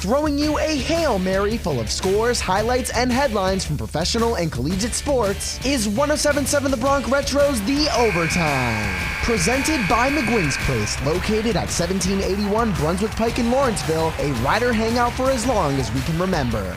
throwing you a Hail Mary full of scores, highlights, and headlines from professional and collegiate sports, is 1077 The Bronc Retro's The Overtime. Presented by McGuinn's Place, located at 1781 Brunswick Pike in Lawrenceville, a rider hangout for as long as we can remember.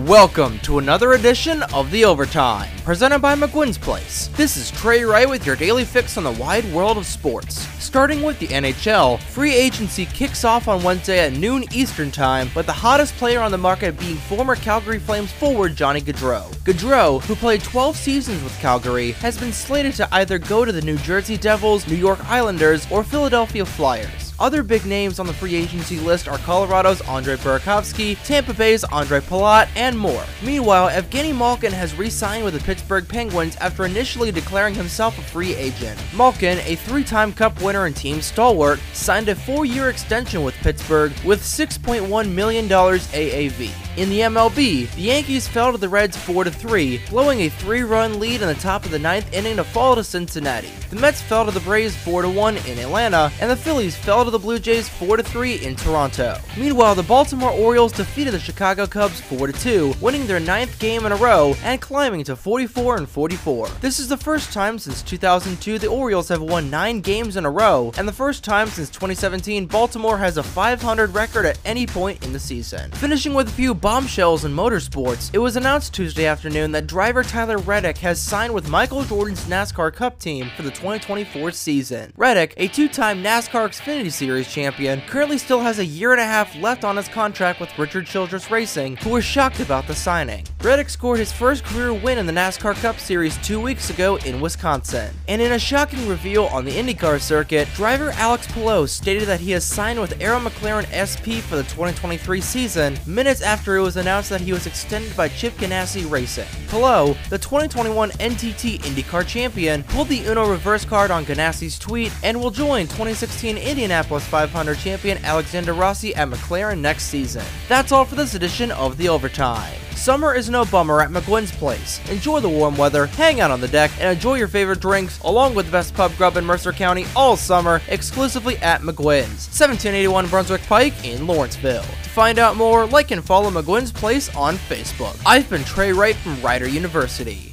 Welcome to another edition of The Overtime, presented by McGuinn's Place. This is Trey Wright with your daily fix on the wide world of sports. Starting with the NHL, free agency kicks off on Wednesday at noon Eastern Time, with the hottest player on the market being former Calgary Flames forward Johnny Gaudreau. Gaudreau, who played 12 seasons with Calgary, has been slated to either go to the New Jersey Devils, New York Islanders, or Philadelphia Flyers. Other big names on the free agency list are Colorado's Andre Burakovsky, Tampa Bay's Andre Palat, and more. Meanwhile, Evgeny Malkin has re-signed with the Pittsburgh Penguins after initially declaring himself a free agent. Malkin, a three-time Cup winner and team stalwart, signed a four-year extension with Pittsburgh with $6.1 million AAV. In the MLB, the Yankees fell to the Reds 4-3, blowing a three-run lead in the top of the ninth inning to fall to Cincinnati. The Mets fell to the Braves 4-1 in Atlanta, and the Phillies fell to the Blue Jays 4-3 in Toronto. Meanwhile, the Baltimore Orioles defeated the Chicago Cubs 4-2, winning their ninth game in a row and climbing to 44 and 44. This is the first time since 2002 the Orioles have won 9 games in a row, and the first time since 2017 Baltimore has a 500 record at any point in the season. Finishing with a few bombshells in motorsports, it was announced Tuesday afternoon that driver Tyler Reddick has signed with Michael Jordan's NASCAR Cup team for the 2024 season. Reddick, a two-time NASCAR Xfinity Series champion, currently still has a year and a half left on his contract with Richard Childress Racing, who was shocked about the signing. Reddick scored his first career win in the NASCAR Cup Series two weeks ago in Wisconsin. And in a shocking reveal on the IndyCar circuit, driver Alex Palou stated that he has signed with Arrow McLaren SP for the 2023 season minutes after it was announced that he was extended by Chip Ganassi Racing. Palou, the 2021 NTT IndyCar champion, pulled the Uno reverse card on Ganassi's tweet and will join 2016 Indianapolis 500 champion Alexander Rossi at McLaren next season. That's all for this edition of The Overtime. Summer is no bummer at McGuinn's Place. Enjoy the warm weather, hang out on the deck, and enjoy your favorite drinks along with the best pub grub in Mercer County all summer exclusively at McGuinn's, 1781 Brunswick Pike in Lawrenceville. To find out more, like and follow McGuinn's Place on Facebook. I've been Trey Wright from Rider University.